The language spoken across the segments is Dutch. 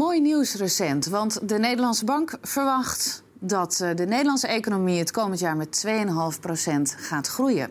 Mooi nieuws recent, want de Nederlandse Bank verwacht dat eh, de Nederlandse economie het komend jaar met 2,5% gaat groeien.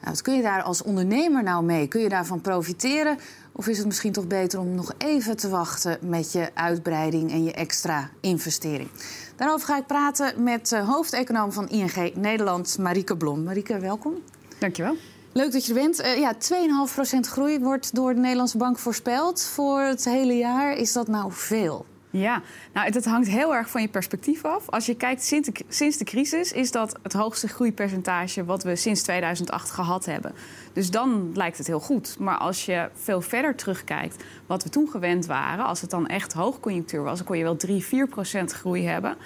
Nou, wat kun je daar als ondernemer nou mee? Kun je daarvan profiteren? Of is het misschien toch beter om nog even te wachten met je uitbreiding en je extra investering? Daarover ga ik praten met de hoofdeconoom van ING Nederland, Marieke Blom. Marieke, welkom. Dankjewel. Leuk dat je er bent. Uh, ja, 2,5% groei wordt door de Nederlandse Bank voorspeld voor het hele jaar. Is dat nou veel? Ja, nou, het hangt heel erg van je perspectief af. Als je kijkt sinds de, crisis, is dat het hoogste groeipercentage wat we sinds 2008 gehad hebben. Dus dan lijkt het heel goed. Maar als je veel verder terugkijkt, wat we toen gewend waren, als het dan echt hoogconjunctuur was, dan kon je wel 3, 4 procent groei hebben.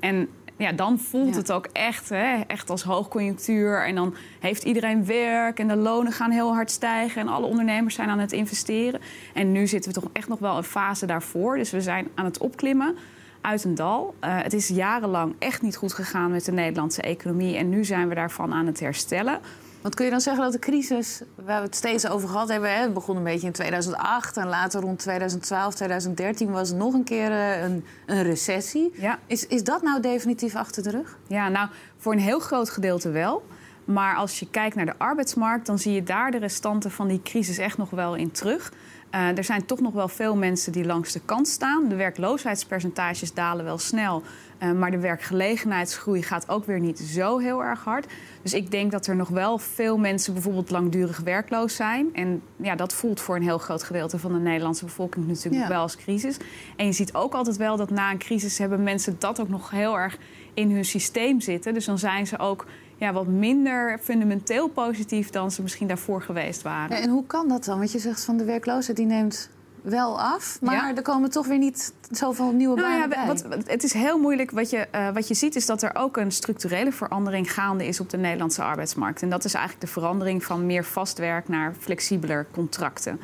En ja, dan voelt het ook echt, hè, echt als hoogconjunctuur. En dan heeft iedereen werk en de lonen gaan heel hard stijgen. En alle ondernemers zijn aan het investeren. En nu zitten we toch echt nog wel een fase daarvoor. Dus we zijn aan het opklimmen uit een dal. Uh, het is jarenlang echt niet goed gegaan met de Nederlandse economie. En nu zijn we daarvan aan het herstellen. Want kun je dan zeggen dat de crisis, waar we het steeds over gehad hebben, hè, het begon een beetje in 2008 en later rond 2012, 2013 was nog een keer eh, een, een recessie. Ja. Is, is dat nou definitief achter de rug? Ja, nou voor een heel groot gedeelte wel. Maar als je kijkt naar de arbeidsmarkt, dan zie je daar de restanten van die crisis echt nog wel in terug. Uh, er zijn toch nog wel veel mensen die langs de kant staan. De werkloosheidspercentages dalen wel snel. Uh, maar de werkgelegenheidsgroei gaat ook weer niet zo heel erg hard. Dus ik denk dat er nog wel veel mensen bijvoorbeeld langdurig werkloos zijn. En ja, dat voelt voor een heel groot gedeelte van de Nederlandse bevolking natuurlijk ja. wel als crisis. En je ziet ook altijd wel dat na een crisis hebben mensen dat ook nog heel erg in hun systeem zitten. Dus dan zijn ze ook ja, wat minder fundamenteel positief dan ze misschien daarvoor geweest waren. Ja, en hoe kan dat dan? Want je zegt van de werkloosheid die neemt wel af, maar er komen toch weer niet zoveel nieuwe nou, banen ja, wat, het is heel moeilijk. Wat je, uh, wat je ziet is dat er ook een structurele verandering gaande is op de Nederlandse arbeidsmarkt. En dat is eigenlijk de verandering van meer vastwerk naar flexibeler contracten.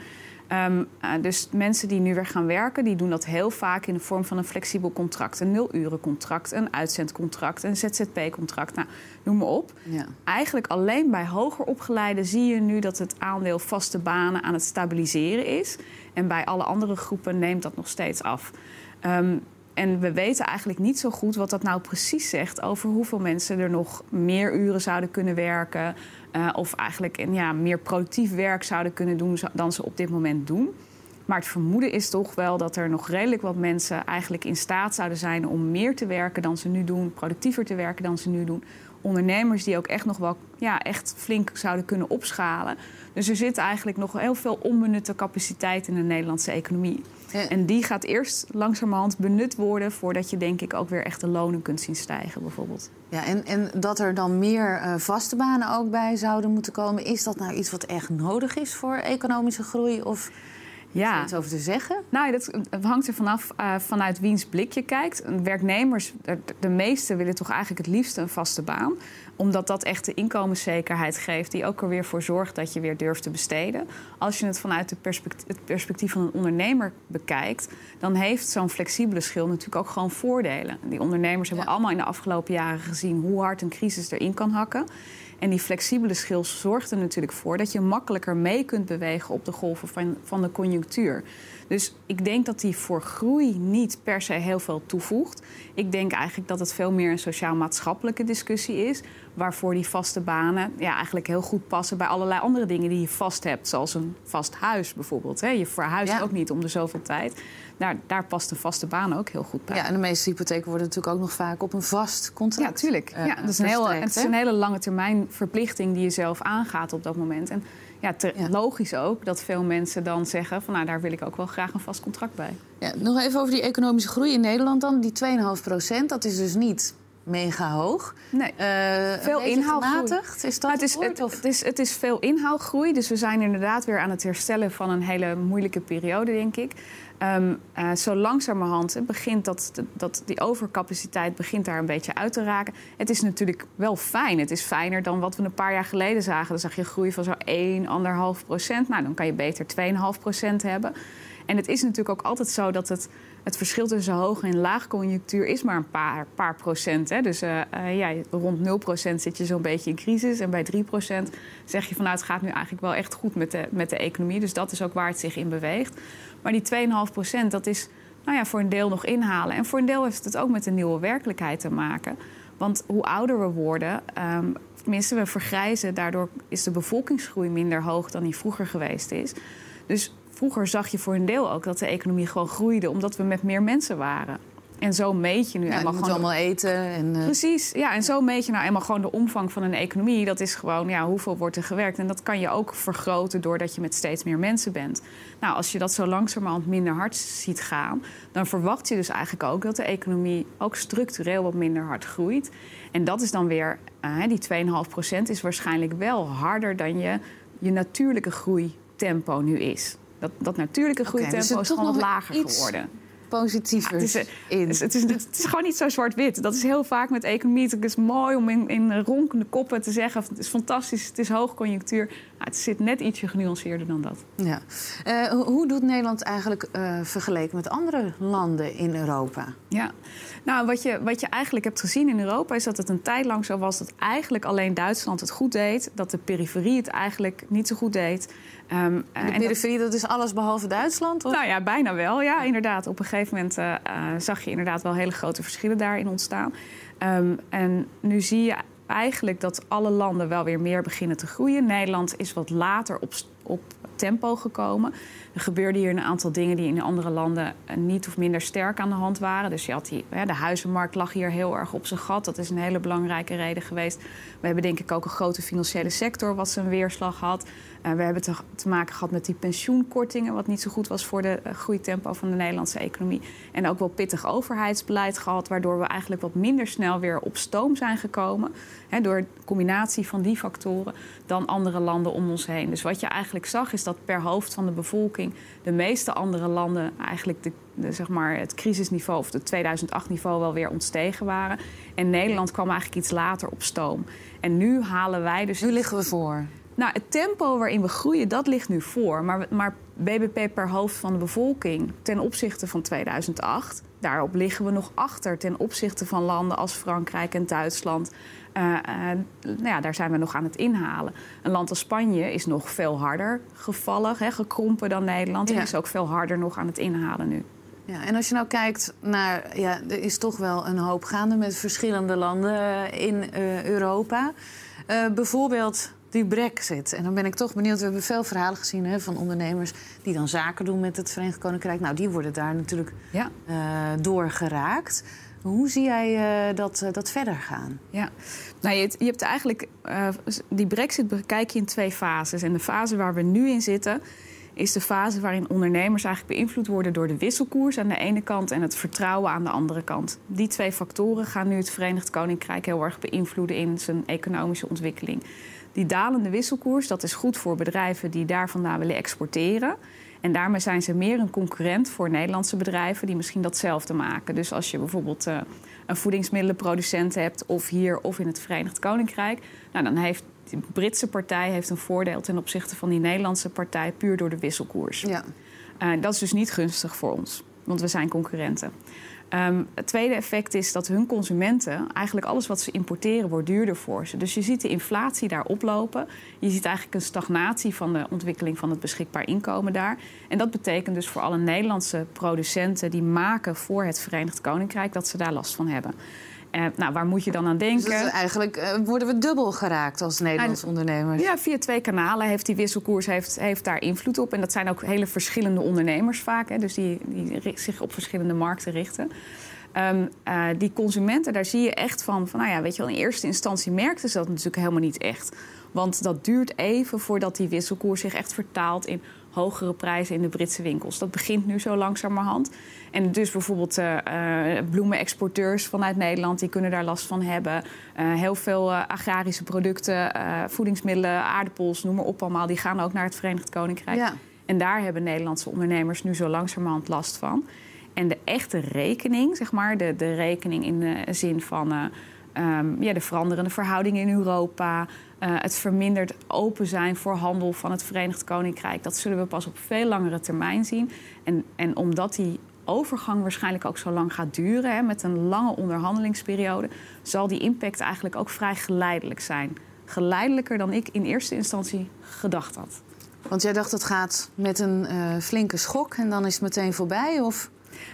Um, uh, dus mensen die nu weer gaan werken, die doen dat heel vaak in de vorm van een flexibel contract. Een nulurencontract, een uitzendcontract, een ZZP-contract. Nou, noem maar op. Ja. Eigenlijk alleen bij hoger opgeleiden zie je nu dat het aandeel vaste banen aan het stabiliseren is. En bij alle andere groepen neemt dat nog steeds af. Um, en we weten eigenlijk niet zo goed wat dat nou precies zegt over hoeveel mensen er nog meer uren zouden kunnen werken. Uh, of eigenlijk ja, meer productief werk zouden kunnen doen dan ze op dit moment doen. Maar het vermoeden is toch wel dat er nog redelijk wat mensen eigenlijk in staat zouden zijn om meer te werken dan ze nu doen, productiever te werken dan ze nu doen. Ondernemers die ook echt nog wel ja, echt flink zouden kunnen opschalen. Dus er zit eigenlijk nog heel veel onbenutte capaciteit in de Nederlandse economie. En die gaat eerst langzamerhand benut worden voordat je denk ik ook weer echt de lonen kunt zien stijgen bijvoorbeeld. Ja, en, en dat er dan meer uh, vaste banen ook bij zouden moeten komen, is dat nou iets wat echt nodig is voor economische groei? Of ja. Iets over te zeggen? Nou, dat hangt er vanaf uh, vanuit wiens blik je kijkt. Werknemers, de, meesten willen toch eigenlijk het liefst een vaste baan omdat dat echt de inkomenszekerheid geeft, die ook er weer voor zorgt dat je weer durft te besteden. Als je het vanuit perspectief, het perspectief van een ondernemer bekijkt, dan heeft zo'n flexibele schil natuurlijk ook gewoon voordelen. Die ondernemers hebben allemaal in de afgelopen jaren gezien hoe hard een crisis erin kan hakken. En die flexibele schil zorgt er natuurlijk voor dat je makkelijker mee kunt bewegen op de golven van, van de conjunctuur. Dus ik denk dat die voor groei niet per se heel veel toevoegt. Ik denk eigenlijk dat het veel meer een sociaal-maatschappelijke discussie is. Waarvoor die vaste banen ja, eigenlijk heel goed passen bij allerlei andere dingen die je vast hebt. Zoals een vast huis bijvoorbeeld. Je verhuist ook niet om de zoveel tijd. Daar, daar past een vaste baan ook heel goed bij. Ja, en de meeste hypotheken worden natuurlijk ook nog vaak op een vast contract. Ja, tuurlijk. Uh, ja, dat is een heel, het is een hele lange termijn verplichting die je zelf aangaat op dat moment. En ja, logisch ook dat veel mensen dan zeggen... van nou, daar wil ik ook wel graag een vast contract bij. Ja, nog even over die economische groei in Nederland dan. Die 2,5 procent, dat is dus niet mega hoog. Nee, uh, veel inhaalgroei. Is dat het, is, het, het, is, het is veel inhaalgroei. Dus we zijn inderdaad weer aan het herstellen van een hele moeilijke periode, denk ik. Um, uh, zo langzamerhand begint dat, dat, die overcapaciteit begint daar een beetje uit te raken. Het is natuurlijk wel fijn. Het is fijner dan wat we een paar jaar geleden zagen. Dan zag je groei van zo'n 1, 1,5 procent. Nou, dan kan je beter 2,5 procent hebben. En het is natuurlijk ook altijd zo dat het, het verschil tussen hoog en laag conjunctuur is maar een paar, paar procent. Hè. Dus uh, uh, ja, rond 0 procent zit je zo'n beetje in crisis. En bij 3 procent zeg je van nou, het gaat nu eigenlijk wel echt goed met de, met de economie. Dus dat is ook waar het zich in beweegt. Maar die 2,5 procent, dat is nou ja, voor een deel nog inhalen. En voor een deel heeft het ook met een nieuwe werkelijkheid te maken. Want hoe ouder we worden, um, tenminste we vergrijzen, daardoor is de bevolkingsgroei minder hoog dan die vroeger geweest is. Dus vroeger zag je voor een deel ook dat de economie gewoon groeide, omdat we met meer mensen waren. En zo meet je nu ja, eenmaal gewoon... allemaal eten. En, uh... Precies, ja. En zo meet je nou eenmaal gewoon de omvang van een economie. Dat is gewoon, ja, hoeveel wordt er gewerkt? En dat kan je ook vergroten doordat je met steeds meer mensen bent. Nou, als je dat zo langzamerhand minder hard ziet gaan... dan verwacht je dus eigenlijk ook dat de economie ook structureel wat minder hard groeit. En dat is dan weer, uh, die 2,5% is waarschijnlijk wel harder dan je, je natuurlijke groeitempo nu is. Dat, dat natuurlijke groeitempo okay, dus is gewoon wat lager geworden positiever het is, eh, in. Het is, het, is, gewoon niet zo zwart-wit. Dat is heel vaak met economie. Het is mooi om in, in ronkende koppen te zeggen... het is fantastisch, het is hoogconjunctuur. Nou, het zit net ietsje genuanceerder dan dat. Ja. Uh, hoe doet Nederland eigenlijk uh, vergeleken met andere landen in Europa? Ja, nou, wat je, wat je eigenlijk hebt gezien in Europa... is dat het een tijd lang zo was dat eigenlijk alleen Duitsland het goed deed... dat de periferie het eigenlijk niet zo goed deed... Um, de periferie, dat, is alles behalve Duitsland? Of? Nou ja, bijna wel. Ja, inderdaad. Op een gegeven moment uh, zag je inderdaad wel hele grote verschillen daarin ontstaan. Um, en nu zie je eigenlijk dat alle landen wel weer meer beginnen te groeien. Nederland is wat later op, op tempo gekomen. Er gebeurden hier een aantal dingen die in andere landen eh, niet of minder sterk aan de hand waren. Dus je had die, de huizenmarkt lag hier heel erg op zijn gat. Dat is een hele belangrijke reden geweest. We hebben denk ik ook een grote financiële sector wat zijn weerslag had. Uh, we hebben te, maken gehad met die pensioenkortingen, wat niet zo goed was voor de uh, groeitempo van de Nederlandse economie. En ook wel pittig overheidsbeleid gehad, waardoor we eigenlijk wat minder snel weer op stoom zijn gekomen. Door een combinatie van die factoren dan andere landen om ons heen. Dus wat je eigenlijk zag, is dat per hoofd van de bevolking de meeste andere landen eigenlijk de, de, zeg maar het crisisniveau of het 2008-niveau wel weer ontstegen waren. En Nederland kwam eigenlijk iets later op stoom. En nu halen wij dus. Nu liggen we voor. Nou, het tempo waarin we groeien, dat ligt nu voor. Maar, maar BBP per hoofd van de bevolking ten opzichte van 2008... daarop liggen we nog achter ten opzichte van landen als Frankrijk en Duitsland. Uh, uh, nou ja, daar zijn we nog aan het inhalen. Een land als Spanje is nog veel harder gevallen, hè, gekrompen dan Nederland. En is ook veel harder nog aan het inhalen nu. Ja, en als je nou kijkt naar, ja, er is toch wel een hoop gaande met verschillende landen in uh, Europa. bijvoorbeeld die brexit. En dan ben ik toch benieuwd. We hebben veel verhalen gezien hè, van ondernemers die dan zaken doen met het Verenigd Koninkrijk. Nou, die worden daar natuurlijk ja. uh, door geraakt. Hoe zie jij uh, dat, uh, dat verder gaan? Ja, nou, je, je hebt eigenlijk die brexit bekijk je in twee fases. En de fase waar we nu in zitten is de fase waarin ondernemers eigenlijk beïnvloed worden door de wisselkoers aan de ene kant en het vertrouwen aan de andere kant. Die twee factoren gaan nu het Verenigd Koninkrijk heel erg beïnvloeden in zijn economische ontwikkeling. Die dalende wisselkoers, dat is goed voor bedrijven die daar vandaan willen exporteren. En daarmee zijn ze meer een concurrent voor Nederlandse bedrijven die misschien datzelfde maken. Dus als je bijvoorbeeld uh, een voedingsmiddelenproducent hebt, of hier of in het Verenigd Koninkrijk, nou, dan heeft de Britse partij heeft een voordeel ten opzichte van die Nederlandse partij puur door de wisselkoers. Ja. Uh, dat is dus niet gunstig voor ons, want we zijn concurrenten. Um, het tweede effect is dat hun consumenten eigenlijk alles wat ze importeren wordt duurder voor ze. Dus je ziet de inflatie daar oplopen. Je ziet eigenlijk een stagnatie van de ontwikkeling van het beschikbaar inkomen daar. En dat betekent dus voor alle Nederlandse producenten die maken voor het Verenigd Koninkrijk dat ze daar last van hebben. Uh, nou, waar moet je dan aan dus denken? Dus eigenlijk uh, worden we dubbel geraakt als Nederlandse ondernemers. Ja, via twee kanalen heeft die wisselkoers heeft, heeft daar invloed op. En dat zijn ook hele verschillende ondernemers vaak. Hè, dus die, die zich op verschillende markten richten. Um, uh, die consumenten, daar zie je echt van, van... nou ja, weet je wel, in eerste instantie merkten ze dat natuurlijk helemaal niet echt. Want dat duurt even voordat die wisselkoers zich echt vertaalt in hogere prijzen in de Britse winkels. Dat begint nu zo langzamerhand. En dus bijvoorbeeld uh, bloemenexporteurs vanuit Nederland... die kunnen daar last van hebben. Uh, heel veel agrarische producten, voedingsmiddelen, aardappels, noem maar op allemaal... die gaan ook naar het Verenigd Koninkrijk. Ja. En daar hebben Nederlandse ondernemers nu zo langzamerhand last van. En de echte rekening, zeg maar, de, de rekening in de zin van... Um, ja, de veranderende verhoudingen in Europa, het verminderd open zijn voor handel van het Verenigd Koninkrijk. Dat zullen we pas op veel langere termijn zien. En, en omdat die overgang waarschijnlijk ook zo lang gaat duren, hè, met een lange onderhandelingsperiode, zal die impact eigenlijk ook vrij geleidelijk zijn. Geleidelijker dan ik in eerste instantie gedacht had. Want jij dacht het gaat met een uh, flinke schok en dan is het meteen voorbij? Of?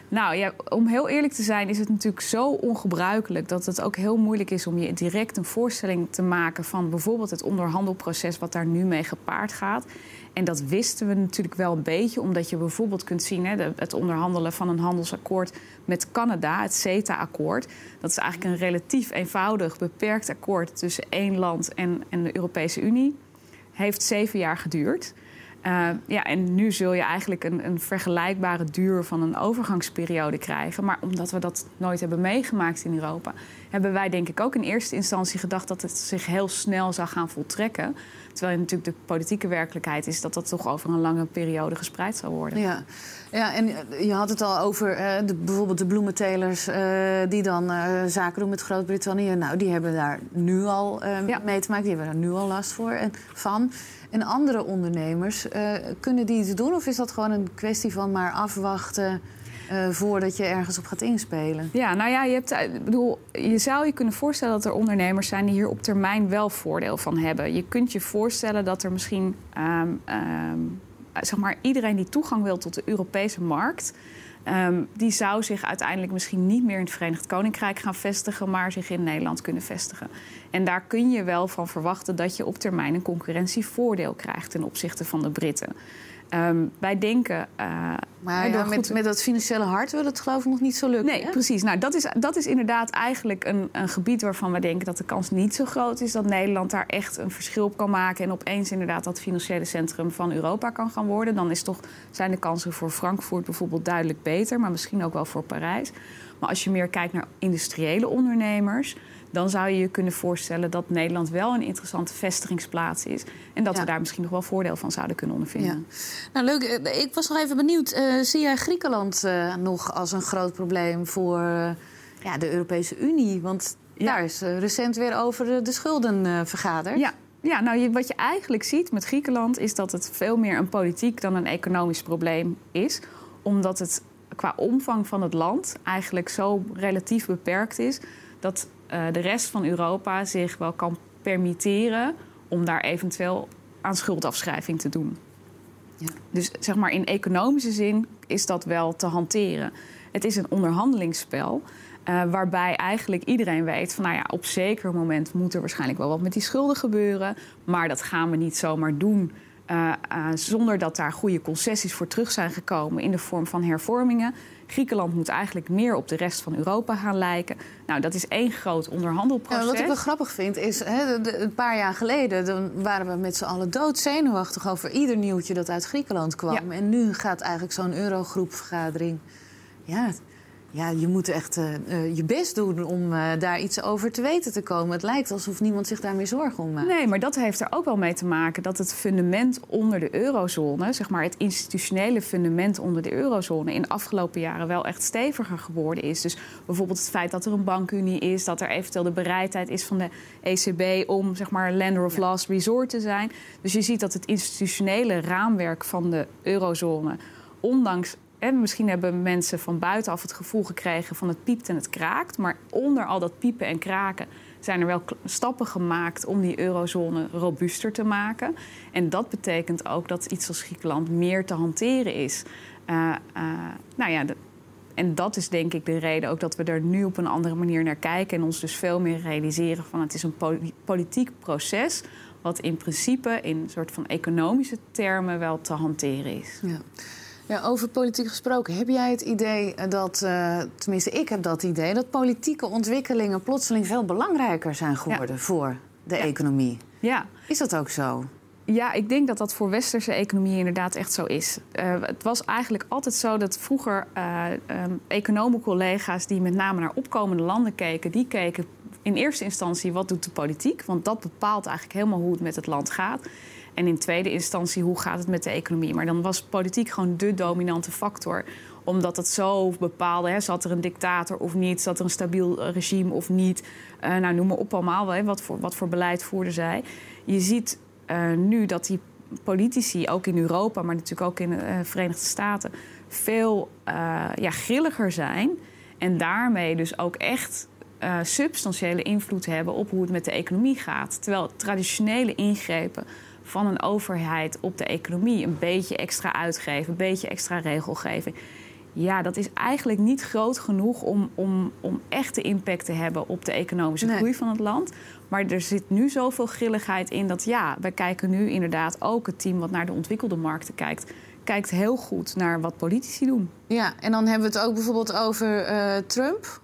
Nou ja, om heel eerlijk te zijn is het natuurlijk zo ongebruikelijk dat het ook heel moeilijk is om je direct een voorstelling te maken van bijvoorbeeld het onderhandelproces wat daar nu mee gepaard gaat. En dat wisten we natuurlijk wel een beetje, omdat je bijvoorbeeld kunt zien hè, het onderhandelen van een handelsakkoord met Canada, het CETA-akkoord. Dat is eigenlijk een relatief eenvoudig, beperkt akkoord tussen één land en, en de Europese Unie. Heeft zeven jaar geduurd. Uh, ja, en nu zul je eigenlijk een, een, vergelijkbare duur van een overgangsperiode krijgen. Maar omdat we dat nooit hebben meegemaakt in Europa, hebben wij denk ik ook in eerste instantie gedacht dat het zich heel snel zou gaan voltrekken. Terwijl natuurlijk de politieke werkelijkheid is dat dat toch over een lange periode gespreid zal worden. Ja, ja en je had het al over uh, de, bijvoorbeeld de bloementelers uh, die dan zaken doen met Groot-Brittannië. Nou, die hebben daar nu al ja. mee te maken, die hebben daar nu al last voor en van. En andere ondernemers, uh, kunnen die iets doen? Of is dat gewoon een kwestie van maar afwachten uh, voordat je ergens op gaat inspelen? Ja, nou ja, je, hebt, eh, bedoel, je zou je kunnen voorstellen dat er ondernemers zijn die hier op termijn wel voordeel van hebben. Je kunt je voorstellen dat er misschien, um, um, zeg maar, iedereen die toegang wil tot de Europese markt. Um, die zou zich uiteindelijk misschien niet meer in het Verenigd Koninkrijk gaan vestigen, maar zich in Nederland kunnen vestigen. En daar kun je wel van verwachten dat je op termijn een concurrentievoordeel krijgt ten opzichte van de Britten. Um, wij denken. Uh, maar ja, met, met dat financiële hart wil het geloof ik nog niet zo lukken. Nee, precies. Nou, dat is, dat is inderdaad eigenlijk een, een gebied waarvan we denken dat de kans niet zo groot is dat Nederland daar echt een verschil op kan maken. En opeens inderdaad dat financiële centrum van Europa kan gaan worden. Dan is toch, zijn de kansen voor Frankfurt bijvoorbeeld duidelijk beter, maar misschien ook wel voor Parijs. Maar als je meer kijkt naar industriële ondernemers dan zou je je kunnen voorstellen dat Nederland wel een interessante vestigingsplaats is. En dat we daar misschien nog wel voordeel van zouden kunnen ondervinden. Ja. Nou, leuk. Eh, ik was nog even benieuwd. Uh, zie jij Griekenland uh, nog als een groot probleem voor uh, ja, de Europese Unie? Want ja. daar is recent weer over de schulden vergaderd. Ja. Ja, nou, je, wat je eigenlijk ziet met Griekenland is dat het veel meer een politiek dan een economisch probleem is. Omdat het qua omvang van het land eigenlijk zo relatief beperkt is dat uh, de rest van Europa zich wel kan permitteren om daar eventueel aan schuldafschrijving te doen. Ja. Dus zeg maar in economische zin is dat wel te hanteren. Het is een onderhandelingsspel. Uh, waarbij eigenlijk iedereen weet van, nou ja, op zeker moment moet er waarschijnlijk wel wat met die schulden gebeuren. Maar dat gaan we niet zomaar doen uh, uh, zonder dat daar goede concessies voor terug zijn gekomen in de vorm van hervormingen. Griekenland moet eigenlijk meer op de rest van Europa gaan lijken. Nou, dat is één groot onderhandelproces. Ja, wat ik wel grappig vind is, hè, een paar jaar geleden dan waren we met z'n allen doodzenuwachtig over ieder nieuwtje dat uit Griekenland kwam. En nu gaat eigenlijk zo'n eurogroepvergadering. Ja, ja, je moet echt uh, uh, je best doen om uh, daar iets over te weten te komen. Het lijkt alsof niemand zich daar meer zorgen om maakt. Nee, maar dat heeft er ook wel mee te maken dat het fundament onder de eurozone, zeg maar het institutionele fundament onder de eurozone, in de afgelopen jaren wel echt steviger geworden is. Dus bijvoorbeeld het feit dat er een bankunie is, dat er eventueel de bereidheid is van de ECB om zeg maar lender of last resort te zijn. Dus je ziet dat het institutionele raamwerk van de eurozone, ondanks en misschien hebben mensen van buitenaf het gevoel gekregen van het piept en het kraakt. Maar onder al dat piepen en kraken zijn er wel stappen gemaakt om die eurozone robuuster te maken. En dat betekent ook dat iets als Griekenland meer te hanteren is. Uh, uh, nou ja, en dat is denk ik de reden ook dat we er nu op een andere manier naar kijken. En ons dus veel meer realiseren van het is een politiek proces. Wat in principe in een soort van economische termen wel te hanteren is. Ja. Ja, over politiek gesproken. Heb jij het idee dat, uh, tenminste ik heb dat idee, dat politieke ontwikkelingen plotseling veel belangrijker zijn geworden voor de economie? Ja. Is dat ook zo? Ja, ik denk dat dat voor westerse economie inderdaad echt zo is. Uh, het was eigenlijk altijd zo dat vroeger uh, um, economencollega's die met name naar opkomende landen keken, die keken in eerste instantie wat doet de politiek, want dat bepaalt eigenlijk helemaal hoe het met het land gaat. En in tweede instantie, hoe gaat het met de economie? Maar dan was politiek gewoon de dominante factor omdat het zo bepaalde, hè, zat er een dictator of niet, zat er een stabiel regime of niet. Uh, nou, noem maar op allemaal, hè, wat, voor, wat voor beleid voerden zij. Je ziet uh, nu dat die politici, ook in Europa, maar natuurlijk ook in de uh, Verenigde Staten, veel ja, grilliger zijn. En daarmee dus ook echt substantiële invloed hebben op hoe het met de economie gaat. Terwijl traditionele ingrepen van een overheid op de economie. Een beetje extra uitgeven, een beetje extra regelgeving. ja, dat is eigenlijk niet groot genoeg om, om, om echte impact te hebben op de economische groei van het land. Maar er zit nu zoveel grilligheid in dat ja, wij kijken nu inderdaad ook het team wat naar de ontwikkelde markten kijkt. Kijkt heel goed naar wat politici doen. Ja, en dan hebben we het ook bijvoorbeeld over uh, Trump.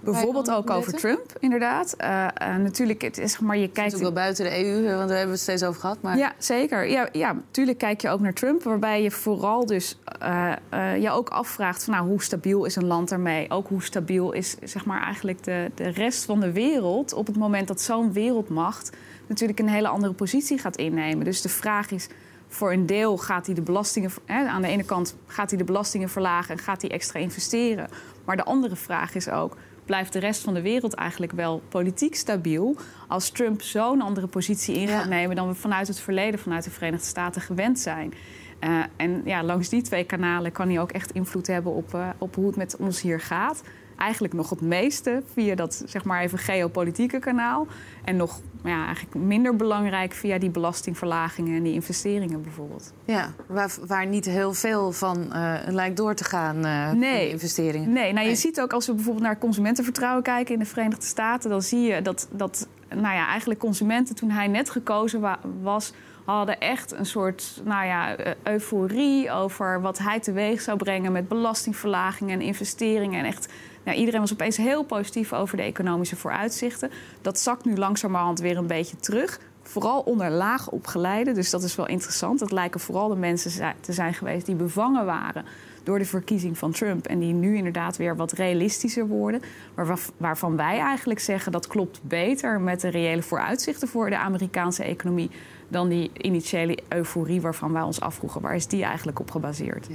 Bijvoorbeeld ook over Trump, inderdaad. Uh, uh, natuurlijk, het is maar je kijkt. ook wel buiten de EU, want daar hebben we het steeds over gehad. Maar... Ja, zeker. Ja, ja, natuurlijk kijk je ook naar Trump, waarbij je vooral dus uh, je ook afvraagt van nou, hoe stabiel is een land daarmee? Ook hoe stabiel is zeg maar eigenlijk de, de rest van de wereld op het moment dat zo'n wereldmacht natuurlijk een hele andere positie gaat innemen. Dus de vraag is voor een deel gaat hij de belastingen. Hè, aan de ene kant gaat hij de belastingen verlagen en gaat hij extra investeren. Maar de andere vraag is ook blijft de rest van de wereld eigenlijk wel politiek stabiel. Als Trump zo'n andere positie in gaat nemen dan we vanuit het verleden, vanuit de Verenigde Staten gewend zijn. Uh, en ja, langs die twee kanalen kan hij ook echt invloed hebben op, uh, op hoe het met ons hier gaat eigenlijk nog het meeste via dat zeg maar even geopolitieke kanaal. En nog ja, eigenlijk minder belangrijk via die belastingverlagingen en die investeringen bijvoorbeeld. Ja, waar, waar niet heel veel van uh, lijkt door te gaan, uh, nee. investeringen. Nee, nou, je ziet ook als we bijvoorbeeld naar consumentenvertrouwen kijken in de Verenigde Staten, dan zie je dat, dat nou ja, eigenlijk consumenten toen hij net gekozen was hadden echt een soort nou ja, e-, euforie over wat hij teweeg zou brengen met belastingverlagingen en investeringen. En echt nou, iedereen was opeens heel positief over de economische vooruitzichten. Dat zakt nu langzamerhand weer een beetje terug. Vooral onder laag opgeleide. Dus dat is wel interessant. Dat lijken vooral de mensen te zijn geweest die bevangen waren door de verkiezing van Trump. En die nu inderdaad weer wat realistischer worden. Maar waarvan wij eigenlijk zeggen dat klopt beter met de reële vooruitzichten voor de Amerikaanse economie dan die initiële euforie waarvan wij ons afvroegen. Waar is die eigenlijk op gebaseerd?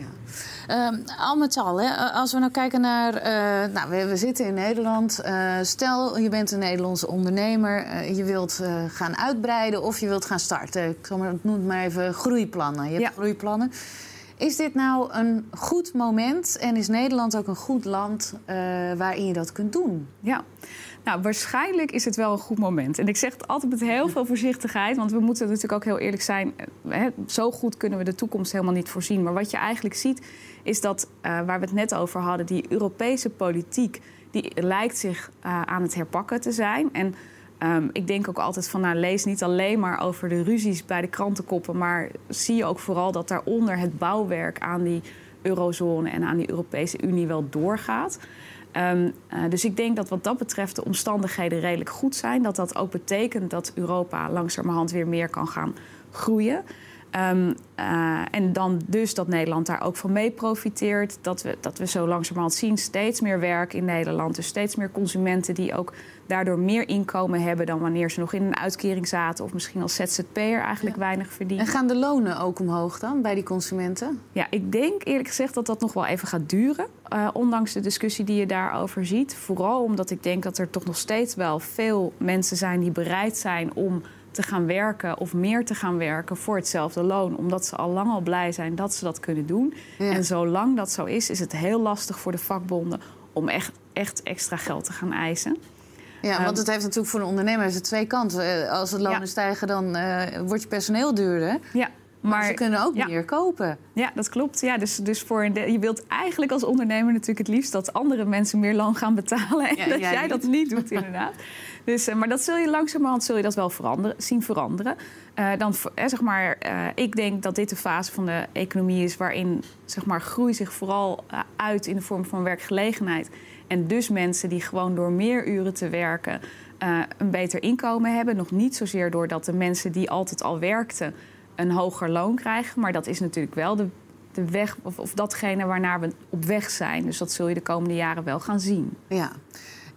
Ja. Um, al met al, hè, als we nou kijken naar... Uh, nou, we, we, zitten in Nederland. Uh, stel, je bent een Nederlandse ondernemer. Uh, je wilt gaan uitbreiden of je wilt gaan starten. Ik noem het maar even groeiplannen. Je hebt ja. groeiplannen. Is dit nou een goed moment en is Nederland ook een goed land waarin je dat kunt doen? Ja. Nou, waarschijnlijk is het wel een goed moment. En ik zeg het altijd met heel veel voorzichtigheid, want we moeten natuurlijk ook heel eerlijk zijn. Eh, hè, zo goed kunnen we de toekomst helemaal niet voorzien. Maar wat je eigenlijk ziet, is dat uh, waar we het net over hadden, die Europese politiek, die lijkt zich aan het herpakken te zijn. En um, ik denk ook altijd van, nou, lees niet alleen maar over de ruzies bij de krantenkoppen, maar zie je ook vooral dat daaronder het bouwwerk aan die eurozone en aan die Europese Unie wel doorgaat. Um, uh, dus ik denk dat wat dat betreft de omstandigheden redelijk goed zijn. Dat dat ook betekent dat Europa langzamerhand weer meer kan gaan groeien. Um, uh, en dan dus dat Nederland daar ook van mee profiteert. Dat we, dat we zo langzamerhand zien steeds meer werk in Nederland. Dus steeds meer consumenten die ook daardoor meer inkomen hebben dan wanneer ze nog in een uitkering zaten of misschien als ZZP'er eigenlijk weinig verdienen. En gaan de lonen ook omhoog dan bij die consumenten? Ja, ik denk eerlijk gezegd dat dat nog wel even gaat duren. Uh, ondanks de discussie die je daarover ziet. Vooral omdat ik denk dat er toch nog steeds wel veel mensen zijn die bereid zijn om te gaan werken of meer te gaan werken voor hetzelfde loon. Omdat ze al lang al blij zijn dat ze dat kunnen doen. Ja. En zolang dat zo is, is het heel lastig voor de vakbonden om echt, echt extra geld te gaan eisen. Ja, want ehm, het heeft natuurlijk voor de ondernemer het twee kanten. Eh, als de lonen ja. stijgen, dan uh, wordt je personeel duurder. Ja. Maar, ze kunnen ook ja. meer kopen. Ja, dat klopt. Ja, dus, dus voor je wilt eigenlijk als ondernemer natuurlijk het liefst dat andere mensen meer loon gaan betalen. En ja, dat jij dat niet doet, inderdaad. Dus, uh, maar dat zul je langzamerhand zul je dat wel veranderen, zien veranderen. Uh, dan, eh, zeg maar, uh, ik denk dat dit de fase van de economie is waarin zeg maar, groei zich vooral uit in de vorm van werkgelegenheid. En dus mensen die gewoon door meer uren te werken een beter inkomen hebben. Nog niet zozeer doordat de mensen die altijd al werkten een hoger loon krijgen. Maar dat is natuurlijk wel de, de weg, of, of datgene waarnaar we op weg zijn. Dus dat zul je de komende jaren wel gaan zien. Ja.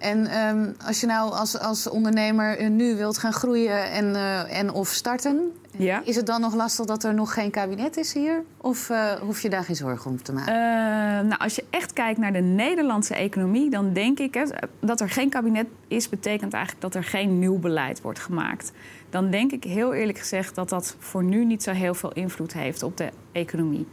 En um, als je nou als, als ondernemer nu wilt gaan groeien en, uh, en of starten, ja. is het dan nog lastig dat er nog geen kabinet is hier? Of uh, hoef je daar geen zorgen om te maken? Uh, nou, als je echt kijkt naar de Nederlandse economie, dan denk ik hè, dat er geen kabinet is, betekent eigenlijk dat er geen nieuw beleid wordt gemaakt. Dan denk ik heel eerlijk gezegd dat dat voor nu niet zo heel veel invloed heeft op de economie.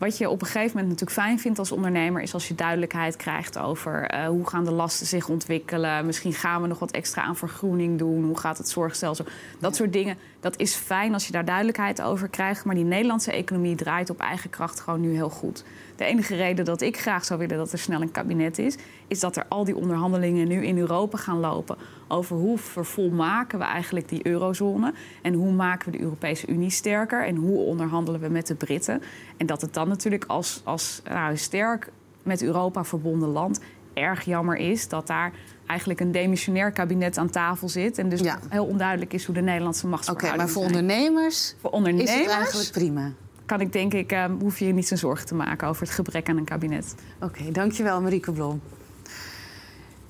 Wat je op een gegeven moment natuurlijk fijn vindt als ondernemer, is als je duidelijkheid krijgt over uh, hoe gaan de lasten zich ontwikkelen. Misschien gaan we nog wat extra aan vergroening doen. Hoe gaat het zorgstelsel? Dat soort dingen. Dat is fijn als je daar duidelijkheid over krijgt. Maar die Nederlandse economie draait op eigen kracht gewoon nu heel goed. De enige reden dat ik graag zou willen dat er snel een kabinet is, is dat er al die onderhandelingen nu in Europa gaan lopen over hoe vervolmaken we eigenlijk die eurozone en hoe maken we de Europese Unie sterker en hoe onderhandelen we met de Britten. En dat het dan natuurlijk als, als nou, sterk met Europa verbonden land erg jammer is dat daar eigenlijk een demissionair kabinet aan tafel zit. En dus heel onduidelijk is hoe de Nederlandse machtsverhoudingen Oké, maar voor ondernemers, voor ondernemers is het eigenlijk prima kan ik denk ik, um, hoef je je niet zo'n zorgen te maken over het gebrek aan een kabinet. Oké, dankjewel Marieke Blom.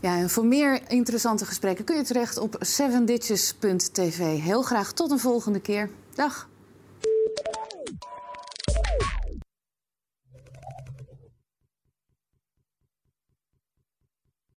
Ja, en voor meer interessante gesprekken kun je terecht op sevenditches.tv. Heel graag tot een volgende keer. Dag.